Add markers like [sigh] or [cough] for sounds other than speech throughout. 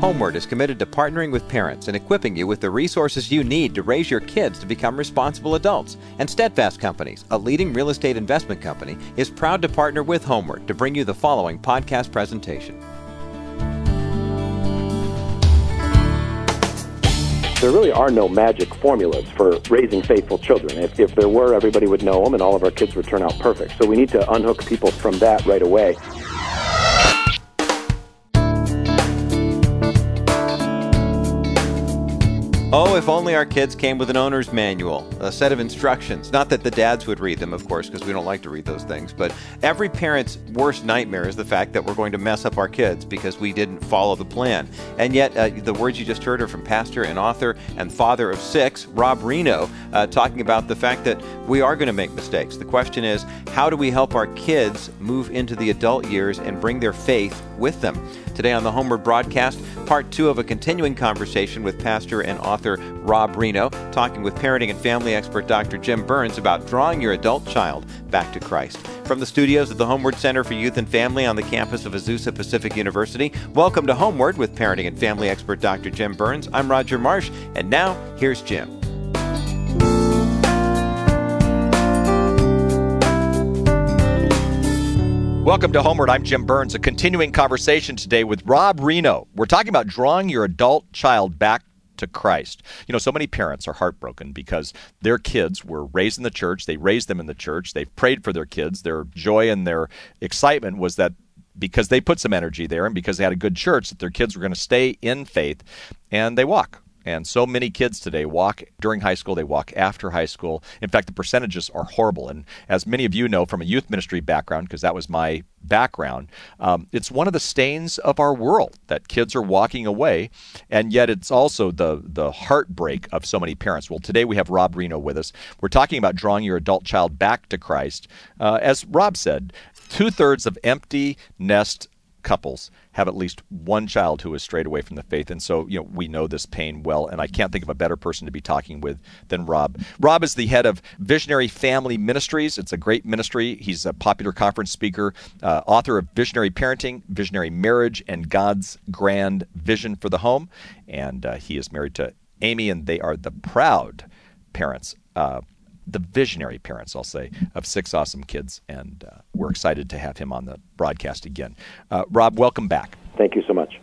HomeWord is committed to partnering with parents and equipping you with the resources you need to raise your kids to become responsible adults. And Steadfast Companies, a leading real estate investment company, is proud to partner with HomeWord to bring you the following podcast presentation. There really are no magic formulas for raising faithful children. If, if there were, everybody would know them and all of our kids would turn out perfect. So we need to unhook people from that right away. Oh, if only our kids came with an owner's manual, a set of instructions. Not that the dads would read them, of course, because we don't like to read those things. But every parent's worst nightmare is the fact that we're going to mess up our kids because we didn't follow the plan. And yet, uh, the words you just heard are from pastor and author and father of six, Rob Rienow, uh, talking about the fact that we are going to make mistakes. The question is, how do we help our kids move into the adult years and bring their faith with them? Today on the HomeWord broadcast, part two of a continuing conversation with pastor and author Rob Rienow, talking with parenting and family expert Dr. Jim Burns about drawing your adult child back to Christ. From the studios of the HomeWord Center for Youth and Family on the campus of Azusa Pacific University, welcome to HomeWord with parenting and family expert Dr. Jim Burns. I'm Roger Marsh, and now here's Jim. Welcome to HomeWord. I'm Jim Burns. A continuing conversation today with Rob Rienow. We're talking about drawing your adult child back to Christ. You know, so many parents are heartbroken because their kids were raised in the church, they raised them in the church, they've prayed for their kids. Their joy and their excitement was that because they put some energy there and because they had a good church that their kids were going to stay in faith and they walk and so many kids today walk during high school, they walk after high school. In fact, the percentages are horrible. And as many of you know from a youth ministry background, because that was my background, um, it's one of the stains of our world that kids are walking away. And yet it's also the, the heartbreak of so many parents. Well, today we have Rob Rienow with us. We're talking about drawing your adult child back to Christ. Uh, as Rob said, two thirds of empty nest couples have at least one child who has strayed away from the faith. And so, you know, we know this pain well. And I can't think of a better person to be talking with than Rob. Rob is the head of Visionary Family Ministries. It's a great ministry. He's a popular conference speaker, uh, author of Visionary Parenting, Visionary Marriage, and God's Grand Vision for the Home. And uh, he is married to Amy, and they are the proud parents. Uh, the visionary parents, I'll say, of six awesome kids. And uh, we're excited to have him on the broadcast again. Uh, Rob, welcome back. Thank you so much.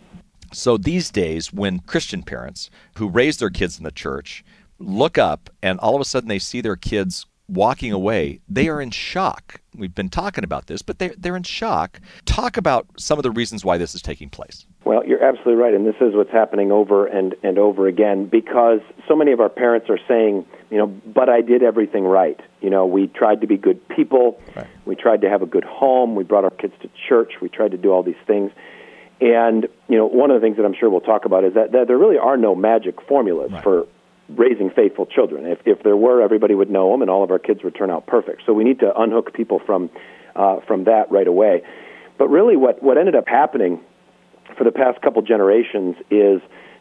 So these days, when Christian parents who raise their kids in the church look up and all of a sudden they see their kids walking away, they are in shock. We've been talking about this, but they're, they're in shock. Talk about some of the reasons why this is taking place. Well, you're absolutely right, and this is what's happening over and, and over again because so many of our parents are saying, you know, but I did everything right. You know, we tried to be good people, right. we tried to have a good home, we brought our kids to church, we tried to do all these things. And, you know, one of the things that I'm sure we'll talk about is that, that there really are no magic formulas right. for raising faithful children. If, if there were, everybody would know them, and all of our kids would turn out perfect. So we need to unhook people from uh, from that right away. But really, what what ended up happening for the past couple generations is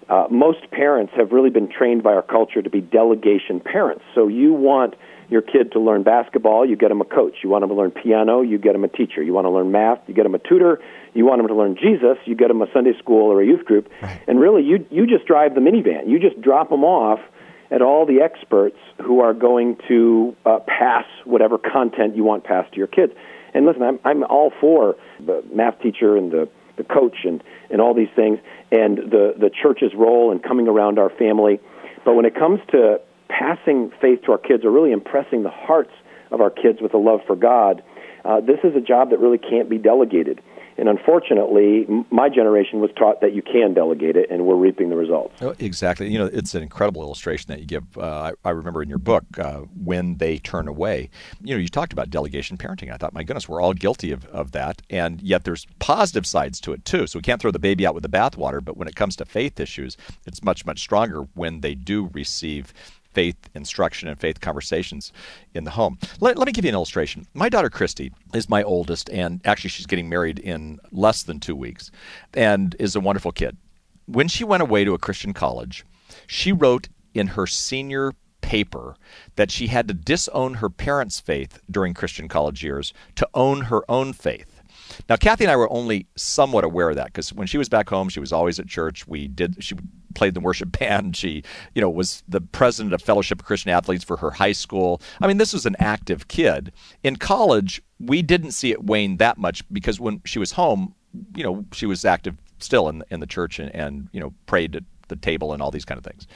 uh, most parents have really been trained by our culture to be delegation parents. So you want your kid to learn basketball, you get them a coach. You want them to learn piano, you get them a teacher. You want to learn math, you get them a tutor. You want them to learn Jesus, you get them a Sunday school or a youth group. Right. And really, you you just drive the minivan. You just drop them off at all the experts who are going to uh, pass whatever content you want passed to your kids. And listen, I'm I'm all for the math teacher and the the coach and and all these things and the the church's role in coming around our family. But when it comes to passing faith to our kids or really impressing the hearts of our kids with a love for God, uh, this is a job that really can't be delegated. And unfortunately, my generation was taught that you can delegate it, and we're reaping the results. Oh, exactly. You know, it's an incredible illustration that you give. Uh, I, I, remember in your book, uh, When They Turn Away, you know, you talked about delegation parenting. I thought, my goodness, we're all guilty of, of that. And yet there's positive sides to it, too. So we can't throw the baby out with the bathwater. But when it comes to faith issues, it's much, much stronger when they do receive faith instruction and faith conversations in the home. Let, let me give you an illustration. My daughter Christy is my oldest, and actually she's getting married in less than two weeks, and is a wonderful kid. When she went away to a Christian college, she wrote in her senior paper that she had to disown her parents' faith during Christian college years to own her own faith. Now, Kathy and I were only somewhat aware of that because when she was back home, she was always at church. We did she played the worship [laughs] band. She, you know, was the president of Fellowship of Christian Athletes for her high school. I mean, this was an active kid. In college, we didn't see it wane that much because when she was home, you know, she was active still in in the church and, and you know prayed at the table and all these kind of things.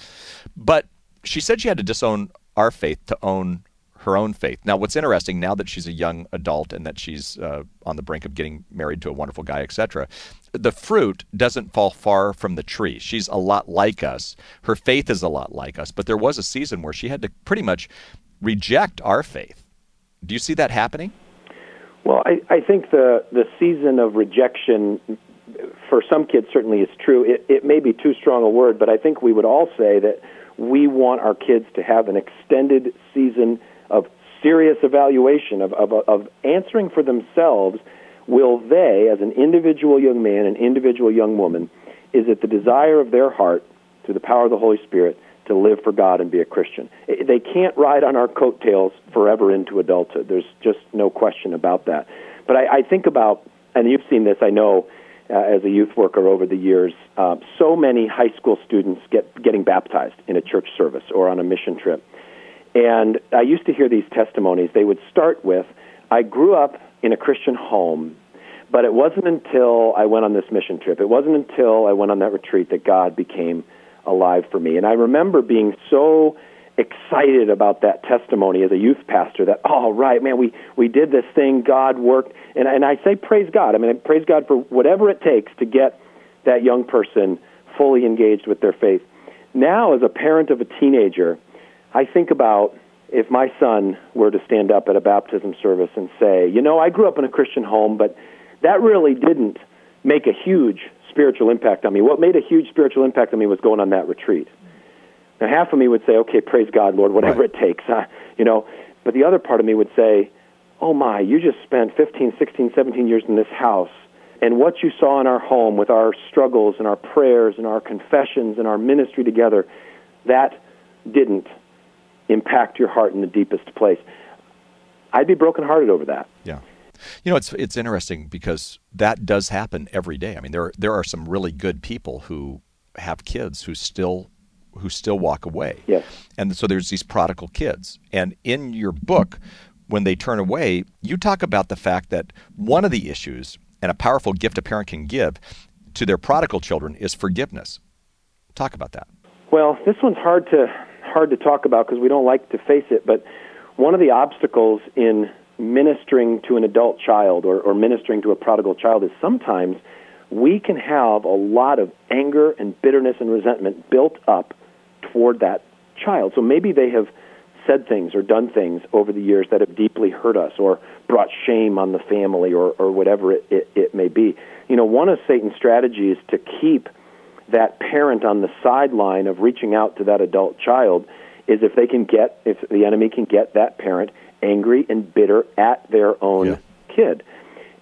But she said she had to disown our faith to own her own faith. Now, what's interesting now that she's a young adult and that she's uh, on the brink of getting married to a wonderful guy, etc., the fruit doesn't fall far from the tree. She's a lot like us. Her faith is a lot like us. But there was a season where she had to pretty much reject our faith. Do you see that happening? Well, I, I think the the season of rejection for some kids certainly is true. It, it may be too strong a word, but I think we would all say that we want our kids to have an extended season of serious evaluation of, of, of answering for themselves. Will they, as an individual young man, an individual young woman, is it the desire of their heart, through the power of the Holy Spirit, to live for God and be a Christian? They can't ride on our coattails forever into adulthood. There's just no question about that. But I, I think about, and you've seen this, I know, uh, as a youth worker over the years, uh, so many high school students get getting baptized in a church service or on a mission trip. And I used to hear these testimonies. They would start with, "I grew up in a Christian home, but it wasn't until I went on this mission trip. It wasn't until I went on that retreat that God became alive for me." And I remember being so excited about that testimony as a youth pastor that oh right man we we did this thing god worked and and I say praise God I mean I praise God for whatever it takes to get that young person fully engaged with their faith now as a parent of a teenager I think about if my son were to stand up at a baptism service and say you know I grew up in a Christian home but that really didn't make a huge spiritual impact on me what made a huge spiritual impact on me was going on that retreat now, half of me would say, okay, praise God, Lord, whatever right. it takes, huh? [laughs] you know. But the other part of me would say, oh my, you just spent 15, 16, 17 years in this house, and what you saw in our home with our struggles and our prayers and our confessions and our ministry together, that didn't impact your heart in the deepest place. I'd be brokenhearted over that. Yeah. You know, it's it's interesting because that does happen every day. I mean, there there are some really good people who have kids who still who still walk away. Yes. And so there's these prodigal kids. And in your book, when they turn away, you talk about the fact that one of the issues and a powerful gift a parent can give to their prodigal children is forgiveness. Talk about that. Well, this one's hard to hard to talk about because we don't like to face it, but one of the obstacles in ministering to an adult child or, or ministering to a prodigal child is sometimes we can have a lot of anger and bitterness and resentment built up toward that child. So maybe they have said things or done things over the years that have deeply hurt us or brought shame on the family or, or whatever it, it, it may be. You know, one of Satan's strategies to keep that parent on the sideline of reaching out to that adult child is if they can get, if the enemy can get that parent angry and bitter at their own yeah. kid.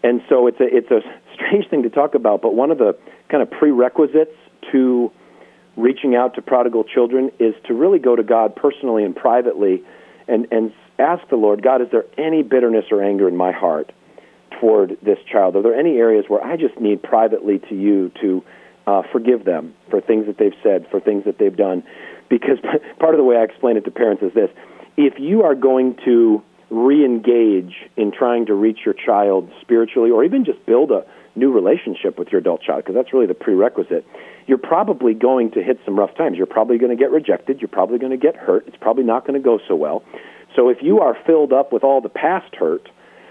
And so it's a, it's a strange thing to talk about, but one of the kind of prerequisites to reaching out to prodigal children is to really go to God personally and privately and, and ask the Lord, God, is there any bitterness or anger in my heart toward this child? Are there any areas where I just need privately to you to uh, forgive them for things that they've said, for things that they've done? Because [laughs] part of the way I explain it to parents is this if you are going to re engage in trying to reach your child spiritually or even just build a new relationship with your adult child, because that's really the prerequisite, you're probably going to hit some rough times. You're probably going to get rejected. You're probably going to get hurt. It's probably not going to go so well. So if you are filled up with all the past hurt,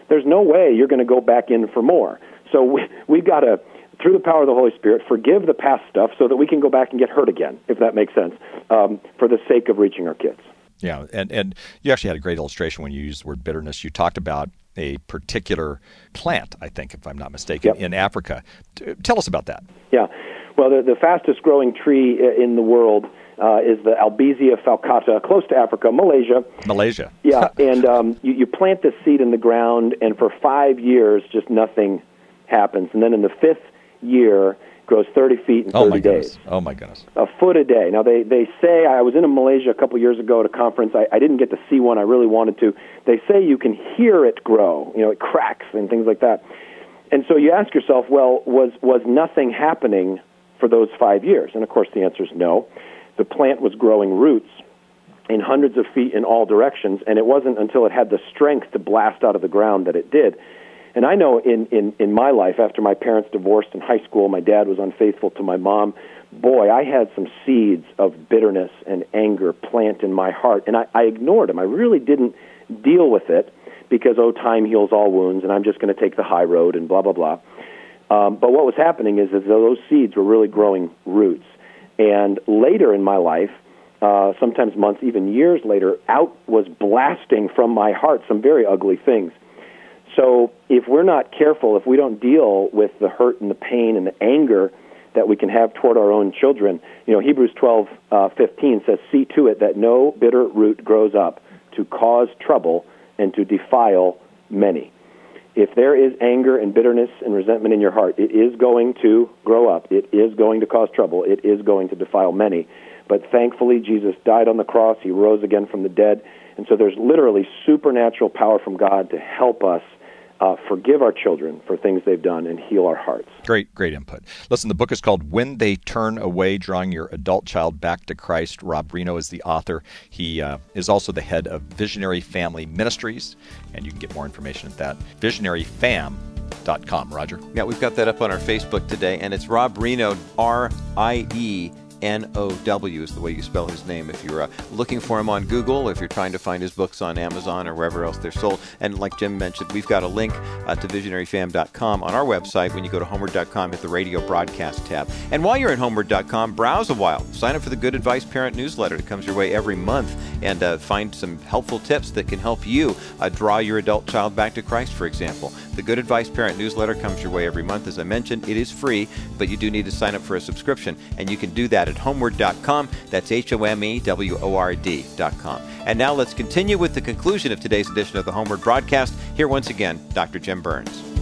there's no way you're going to go back in for more. So [laughs] we, we've got to, through the power of the Holy Spirit, forgive the past stuff so that we can go back and get hurt again, if that makes sense, um, for the sake of reaching our kids. Yeah, and, and you actually had a great illustration when you used the word bitterness. You talked about a particular plant, I think, if I'm not mistaken, yep. in Africa. Tell us about that. Yeah. Well, the, the fastest growing tree in the world uh, is the Albizia falcata, close to Africa, Malaysia. Malaysia. yeah, [laughs] and um, you, you plant this seed in the ground, and for five years, just nothing happens. And then in the fifth year, grows 30 feet in 30 oh my days. Goodness. Oh my goodness. A foot a day. Now they they say I was in Malaysia a couple years ago at a conference. I, I didn't get to see one. I really wanted to. They say you can hear it grow. You know, it cracks and things like that. And so you ask yourself, well, was, was nothing happening for those five years? And of course, the answer is no. The plant was growing roots in hundreds of feet in all directions, and it wasn't until it had the strength to blast out of the ground that it did. And I know in, in, in my life, after my parents divorced in high school, my dad was unfaithful to my mom. Boy, I had some seeds of bitterness and anger plant in my heart, and I, I ignored them. I really didn't deal with it because, oh, time heals all wounds, and I'm just going to take the high road and blah, blah, blah. Um, but what was happening is that those seeds were really growing roots. And later in my life, uh, sometimes months, even years later, out was blasting from my heart some very ugly things. So if we're not careful, if we don't deal with the hurt and the pain and the anger that we can have toward our own children, you know, Hebrews 12, uh, 15 says, See to it that no bitter root grows up to cause trouble and to defile many. If there is anger and bitterness and resentment in your heart, it is going to grow up. It is going to cause trouble. It is going to defile many. But thankfully, Jesus died on the cross. He rose again from the dead. And so there's literally supernatural power from God to help us uh, forgive our children for things they've done and heal our hearts. Great, great input. Listen, the book is called When They Turn Away Drawing Your Adult Child Back to Christ. Rob Rienow is the author. He uh, is also the head of Visionary Family Ministries, and you can get more information at that. VisionaryFam.com. Roger? Yeah, we've got that up on our Facebook today, and it's Rob Rienow, R I E N O W is the way you spell his name. If you're uh, looking for him on Google, if you're trying to find his books on Amazon or wherever else they're sold. And like Jim mentioned, we've got a link uh, to visionaryfam.com on our website. When you go to homeword.com, hit the radio broadcast tab. And while you're at homeword.com, browse a while. Sign up for the Good Advice Parent newsletter that comes your way every month and uh, find some helpful tips that can help you uh, draw your adult child back to Christ, for example. The Good Advice Parent newsletter comes your way every month. As I mentioned, it is free, but you do need to sign up for a subscription, and you can do that at homeword.com. That's H O M E W O R D.com. And now let's continue with the conclusion of today's edition of the HomeWord broadcast. Here once again, Dr. Jim Burns.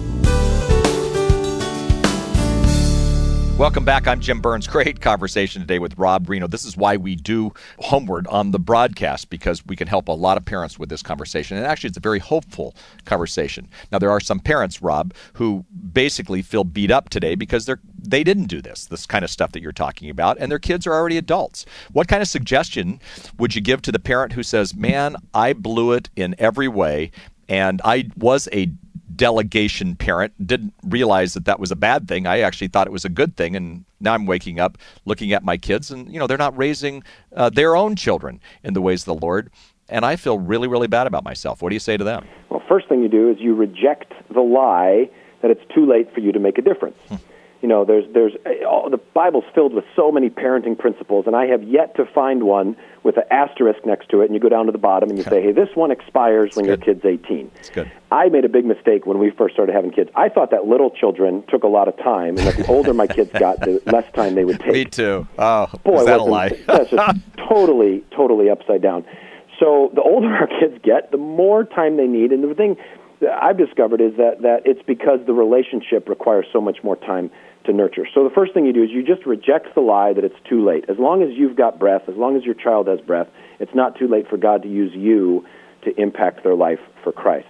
Welcome back. I'm Jim Burns. Great conversation today with Rob Rienow. This is why we do HomeWord on the broadcast because we can help a lot of parents with this conversation. And actually, it's a very hopeful conversation. Now, there are some parents, Rob, who basically feel beat up today because they're they didn't do this, this kind of stuff that you're talking about, and their kids are already adults. What kind of suggestion would you give to the parent who says, "Man, I blew it in every way, and I was a delegation parent. Didn't realize that that was a bad thing. I actually thought it was a good thing and now i'm waking up looking at my kids and you know they're not raising uh, their own children in the ways of the lord and i feel really really bad about myself. What do you say to them? Well first thing you do is you reject the lie that it's too late for you to make a difference. Hmm. You know there's there's all, the bible's filled with so many parenting principles and i have yet to find one with an asterisk next to it, and you go down to the bottom and you say, hey, this one expires That's when good. your kid's 18. That's good. I made a big mistake when we first started having kids. I thought that little children took a lot of time, and that the older my kids got, the [laughs] less time they would take. Me too. Oh, boy, that a lie? [laughs] that's just totally, totally upside down. So the older our kids get, the more time they need, and the thing I've discovered is that that it's because the relationship requires so much more time to nurture. So the first thing you do is you just reject the lie that it's too late. As long as you've got breath, as long as your child has breath, it's not too late for God to use you to impact their life for Christ.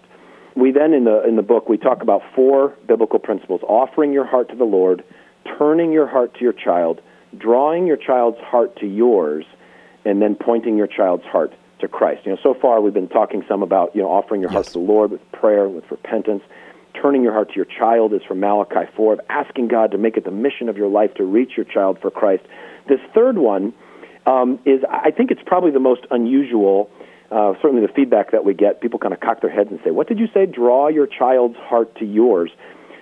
We then in the in the book we talk about four biblical principles: offering your heart to the Lord, turning your heart to your child, drawing your child's heart to yours, and then pointing your child's heart to Christ. You know, so far we've been talking some about you know offering your heart to the Lord with prayer, with repentance turning your heart to your child is from Malachi 4, of asking God to make it the mission of your life to reach your child for Christ. This third one um, is, I think it's probably the most unusual. Uh, certainly, the feedback that we get, people kind of cock their heads and say, "What did you say? Draw your child's heart to yours."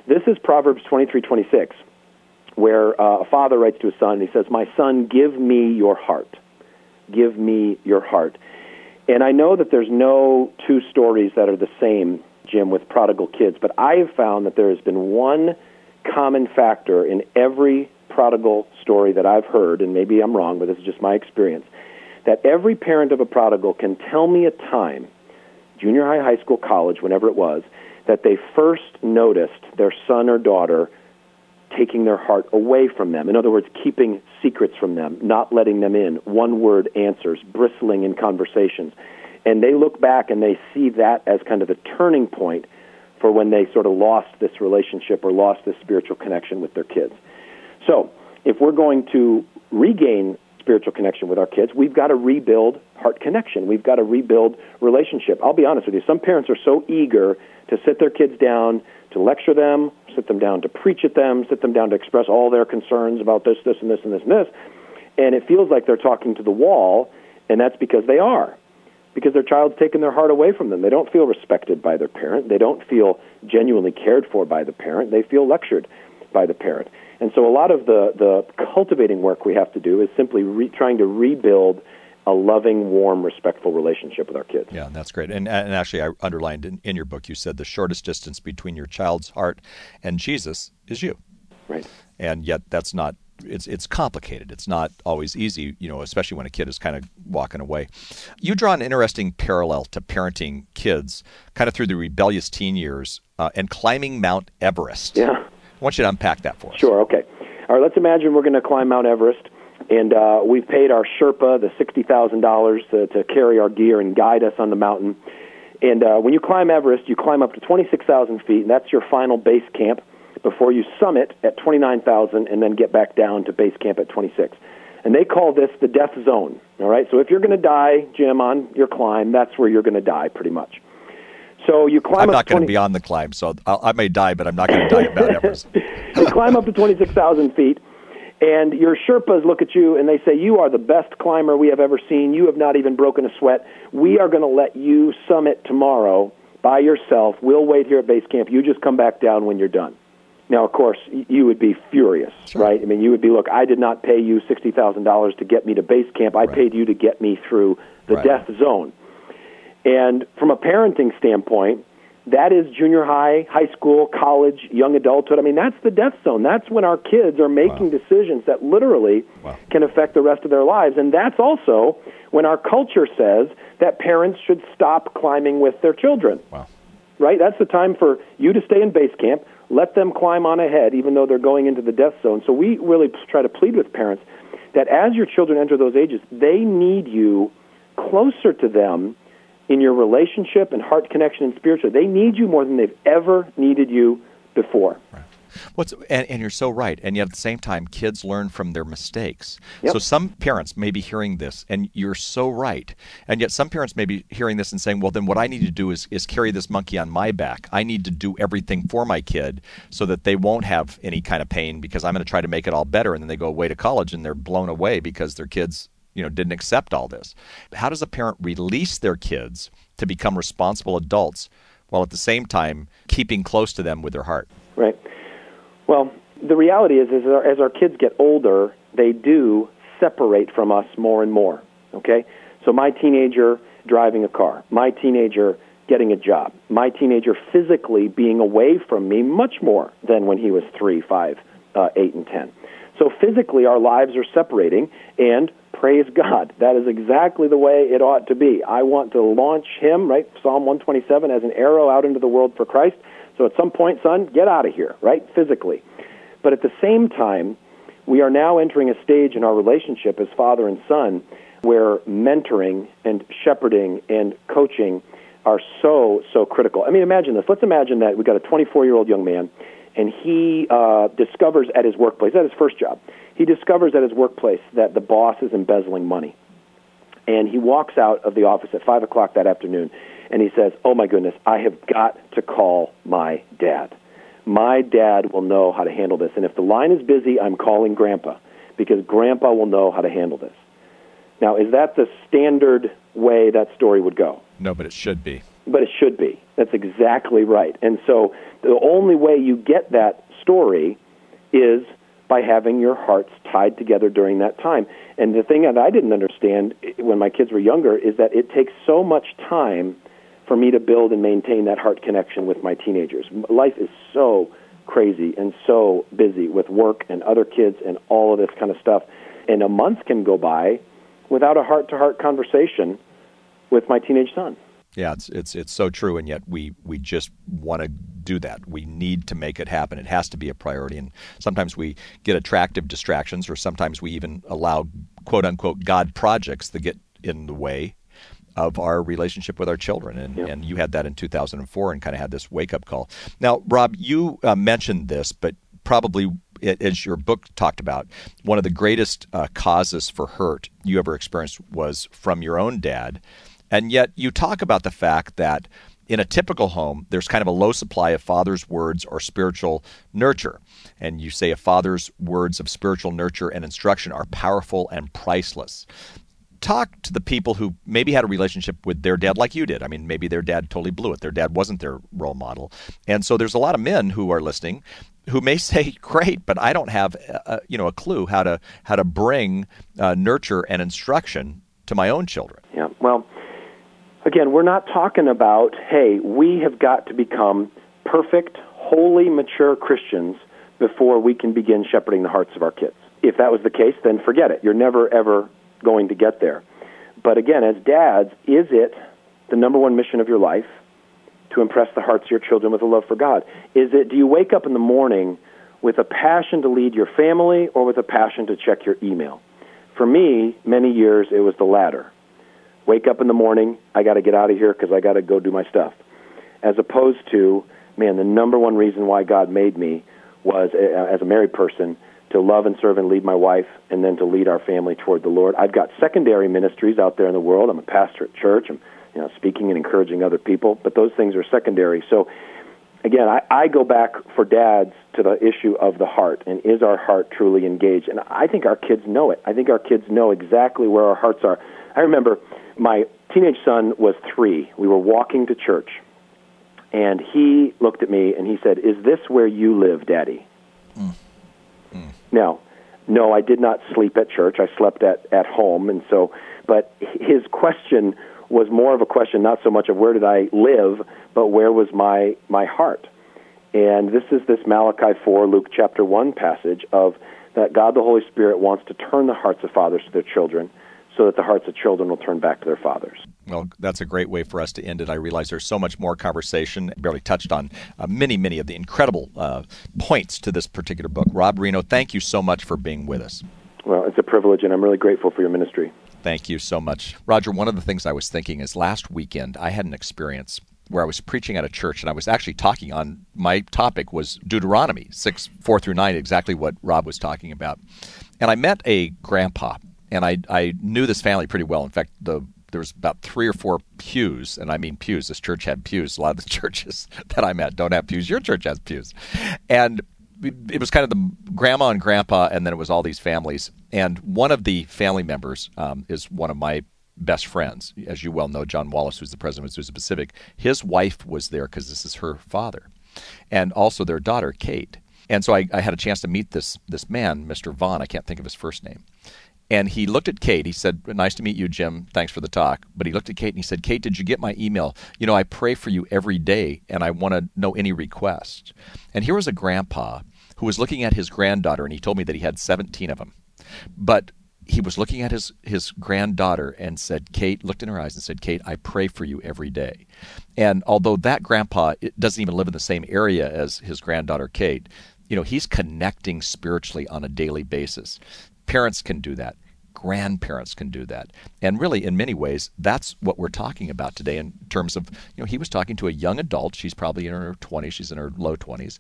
This is Proverbs twenty-three twenty-six, where uh, a father writes to his son, and he says, "My son, give me your heart. Give me your heart." And I know that there's no two stories that are the same Jim, with prodigal kids. But I have found that there has been one common factor in every prodigal story that I've heard, and maybe I'm wrong, but this is just my experience, that every parent of a prodigal can tell me a time, junior high, high school, college, whenever it was, that they first noticed their son or daughter taking their heart away from them. In other words, keeping secrets from them, not letting them in, one word answers, bristling in conversations and they look back and they see that as kind of the turning point for when they sort of lost this relationship or lost this spiritual connection with their kids. So, if we're going to regain spiritual connection with our kids, we've got to rebuild heart connection. We've got to rebuild relationship. I'll be honest with you, some parents are so eager to sit their kids down, to lecture them, sit them down to preach at them, sit them down to express all their concerns about this, this, and this, and this, and this. And it feels like they're talking to the wall, and that's because they are because their child's taken their heart away from them. They don't feel respected by their parent. They don't feel genuinely cared for by the parent. They feel lectured by the parent. And so a lot of the, the cultivating work we have to do is simply re- trying to rebuild a loving, warm, respectful relationship with our kids. Yeah, that's great. And, and actually, I underlined in, in your book, you said the shortest distance between your child's heart and Jesus is you. Right. And yet, that's not it's it's complicated. It's not always easy, you know, especially when a kid is kind of walking away. You draw an interesting parallel to parenting kids, kind of through the rebellious teen years uh, and climbing Mount Everest. Yeah, I want you to unpack that for us. Sure. Okay. All right. Let's imagine we're going to climb Mount Everest, and uh, we've paid our Sherpa the sixty thousand dollars to carry our gear and guide us on the mountain. And uh, when you climb Everest, you climb up to twenty six thousand feet, and that's your final base camp before you summit at 29,000 and then get back down to base camp at 26. And they call this the death zone. All right, so if you're going to die, Jim, on your climb, that's where you're going to die, pretty much. So you climb. I'm not going to be on the climb, so I'll, i may die, but I'm not going to die at Mount Everest. [laughs] you climb up to 26,000 feet, and your Sherpas look at you and they say, "You are the best climber we have ever seen. You have not even broken a sweat. We are going to let you summit tomorrow by yourself. We'll wait here at base camp. You just come back down when you're done." Now, of course, you would be furious, sure. right? I mean, you would be, look, I did not pay you sixty thousand dollars to get me to base camp. I right. paid you to get me through the right. death zone. And from a parenting standpoint, that is junior high, high school, college, young adulthood. I mean, that's the death zone. That's when our kids are making wow. decisions that literally wow. can affect the rest of their lives. And that's also when our culture says that parents should stop climbing with their children. Wow. Right? That's the time for you to stay in base camp let them climb on ahead, even though they're going into the death zone. So we really try to plead with parents that as your children enter those ages, they need you closer to them in your relationship and heart connection and spiritual. They need you more than they've ever needed you before. Right. What's and, and, you're so right. And yet at the same time, kids learn from their mistakes. Yep. So some parents may be hearing this, and you're so right. And yet some parents may be hearing this and saying, "Well, then what I need to do is is carry this monkey on my back. I need to do everything for my kid so that they won't have any kind of pain because I'm going to try to make it all better." And then they go away to college and they're blown away because their kids you know didn't accept all this. How does a parent release their kids to become responsible adults while at the same time keeping close to them with their heart? Right. Well, the reality is, is as our kids get older, they do separate from us more and more. Okay? So my teenager driving a car, my teenager getting a job, my teenager physically being away from me much more than when he was three, five, uh, eight, and ten. So physically, our lives are separating, and praise God, that is exactly the way it ought to be. I want to launch him, right? Psalm 127, as an arrow out into the world for Christ. So at some point, son, get out of here, right? Physically. But at the same time, we are now entering a stage in our relationship as father and son where mentoring and shepherding and coaching are so, so critical. I mean, imagine this. Let's imagine that we've got a 24 year old young man, and he uh, discovers at his workplace, at his first job, he discovers at his workplace that the boss is embezzling money. And he walks out of the office at 5 o'clock that afternoon and he says, Oh my goodness, I have got to call my dad. My dad will know how to handle this. And if the line is busy, I'm calling grandpa because grandpa will know how to handle this. Now, is that the standard way that story would go? No, but it should be. But it should be. That's exactly right. And so the only way you get that story is by having your hearts tied together during that time. And the thing that I didn't understand eh, when my kids were younger is that it takes so much time for me to build and maintain that heart connection with my teenagers. Life is so crazy and so busy with work and other kids and all of this kind of stuff. And a month can go by without a heart to heart conversation with my teenage son. Yeah, it's it's it's so true, and yet we we just want to do that. We need to make it happen. It has to be a priority, and sometimes we get attractive distractions, or sometimes we even allow quote unquote God projects that get in the way of our relationship with our children. And, yep. and you had that in 2004 and kind of had this wake up call. Now, Rob, you uh, mentioned this, but probably as your book talked about, one of the greatest uh, causes for hurt you ever experienced was from your own dad. And yet you talk about the fact that in a typical home, there's kind of a low supply of father's words or spiritual nurture. And you say a father's words of spiritual nurture and instruction are powerful and priceless. Talk to the people who maybe had a relationship with their dad like you did. I mean, maybe their dad totally blew it. Their dad wasn't their role model. And so there's a lot of men who are listening who may [laughs] say, "Great, but I don't have a, you know a clue how to how to bring uh, nurture and instruction to my own children." Yeah. Well, Again, we're not talking about, hey, we have got to become perfect, holy, mature Christians before we can begin shepherding the hearts of our kids. If that was the case, then forget it. You're never, ever going to get there. But again, as dads, is it the number one mission of your life to impress the hearts of your children with a love for God? Is it, do you wake up in the morning with a passion to lead your family or with a passion to check your email? For me, many years, it was the latter wake up in the morning, I got to get out of here because I got to go do my stuff. As opposed to, man, the number one reason why God made me was, as a married person, to love and serve and lead my wife, and then to lead our family toward the Lord. I've got secondary ministries out there in the world. I'm a pastor at church. I'm you know, speaking and encouraging other people, but those things are secondary. So, again, I, I go back for dads to the issue of the heart, and is our heart truly engaged? And I think our kids know it. I think our kids know exactly where our hearts are. I remember my teenage son was three. We were walking to church, and he looked at me and he said, "Is this where you live, Daddy?" Mm. Mm. Now, no, I did not sleep at church. I slept at at home, and so. But his question was more of a question, not so much of where did I live, but where was my my heart. And this is this Malachi 4, Luke chapter 1 passage of that God the Holy Spirit wants to turn the hearts of fathers to their children so that the hearts of children will turn back to their fathers. Well, that's a great way for us to end it. I realize there's so much more conversation. I Barely touched on uh, many, many of the incredible uh, points to this particular book. Rob Rienow, thank you so much for being with us. Well, it's a privilege, and I'm really grateful for your ministry. Thank you so much. Roger, one of the things I was thinking is last weekend I had an experience where I was preaching at a church and I was actually talking on my topic was Deuteronomy 6 4 through 9 exactly what Rob was talking about. And I met a grandpa and I I knew this family pretty well. In fact, the there was about three or four pews, and I mean pews. This church had pews. A lot of the [laughs] churches that I'm at don't have pews. Your church has pews, and it was kind of the grandma and grandpa, and then it was all these families. And one of the family members um, is one of my best friends, as you well know, John Wallace, who's the president of Azusa Pacific. His wife was there because this is her father, and also their daughter Kate. And so I, I had a chance to meet this this man, Mr. Vaughn. I can't think of his first name. And he looked at Kate. He said, Nice to meet you, Jim. Thanks for the talk. But he looked at Kate and he said, Kate, did you get my email? You know, I pray for you every day and I want to know any requests. And here was a grandpa who was looking at his granddaughter and he told me that he had 17 of them. But he was looking at his, his granddaughter and said, Kate, looked in her eyes and said, Kate, I pray for you every day. And although that grandpa doesn't even live in the same area as his granddaughter, Kate, you know, he's connecting spiritually on a daily basis. Parents can do that. Grandparents can do that. And really, in many ways, that's what we're talking about today in terms of, you know, he was talking to a young adult. She's probably in her 20s, she's in her low 20s,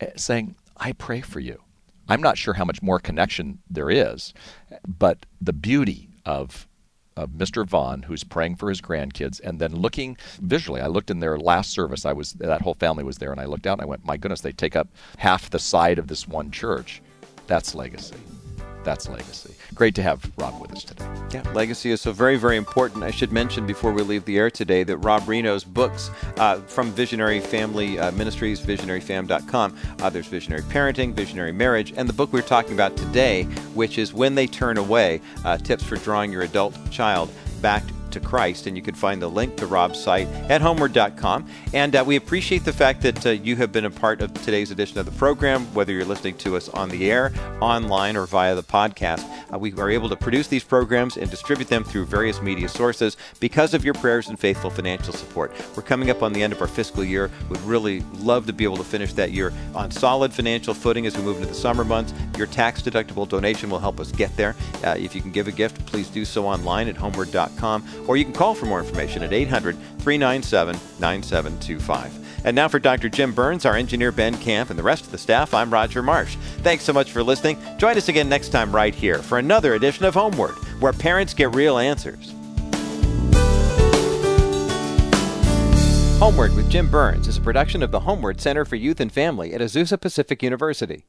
eh, saying, I pray for you. I'm not sure how much more connection there is, but the beauty of of Mr. Vaughn, who's praying for his grandkids, and then looking visually. I looked in their last service. I was that whole family was there, and I looked out and I went, "My goodness, they take up half the side of this one church. That's legacy." That's legacy. Great to have Rob with us today. Yeah, legacy is so very, very important. I should mention before we leave the air today that Rob Rienow's books uh, from Visionary Family uh, Ministries, visionaryfam.com, uh, there's Visionary Parenting, Visionary Marriage, and the book we're talking about today, which is When They Turn Away uh, Tips for Drawing Your Adult Child Back to Christ. And you can find the link to Rob's site at homeword.com. And uh, we appreciate the fact that uh, you have been a part of today's edition of the program, whether you're listening to us on the air, online, or via the podcast. Uh, we are able to produce these programs and distribute them through various media sources because of your prayers and faithful financial support. We're coming up on the end of our fiscal year. Would really love to be able to finish that year on solid financial footing as we move into the summer months. Your tax deductible donation will help us get there. Uh, if you can give a gift, please do so online at homeword.com or you can call for more information at 800 397 9725. And now for Dr. Jim Burns, our engineer Ben Camp, and the rest of the staff, I'm Roger Marsh. Thanks so much for listening. Join us again next time right here for another edition of HomeWord, where parents get real answers. HomeWord with Jim Burns is a production of the HomeWord Center for Youth and Family at Azusa Pacific University.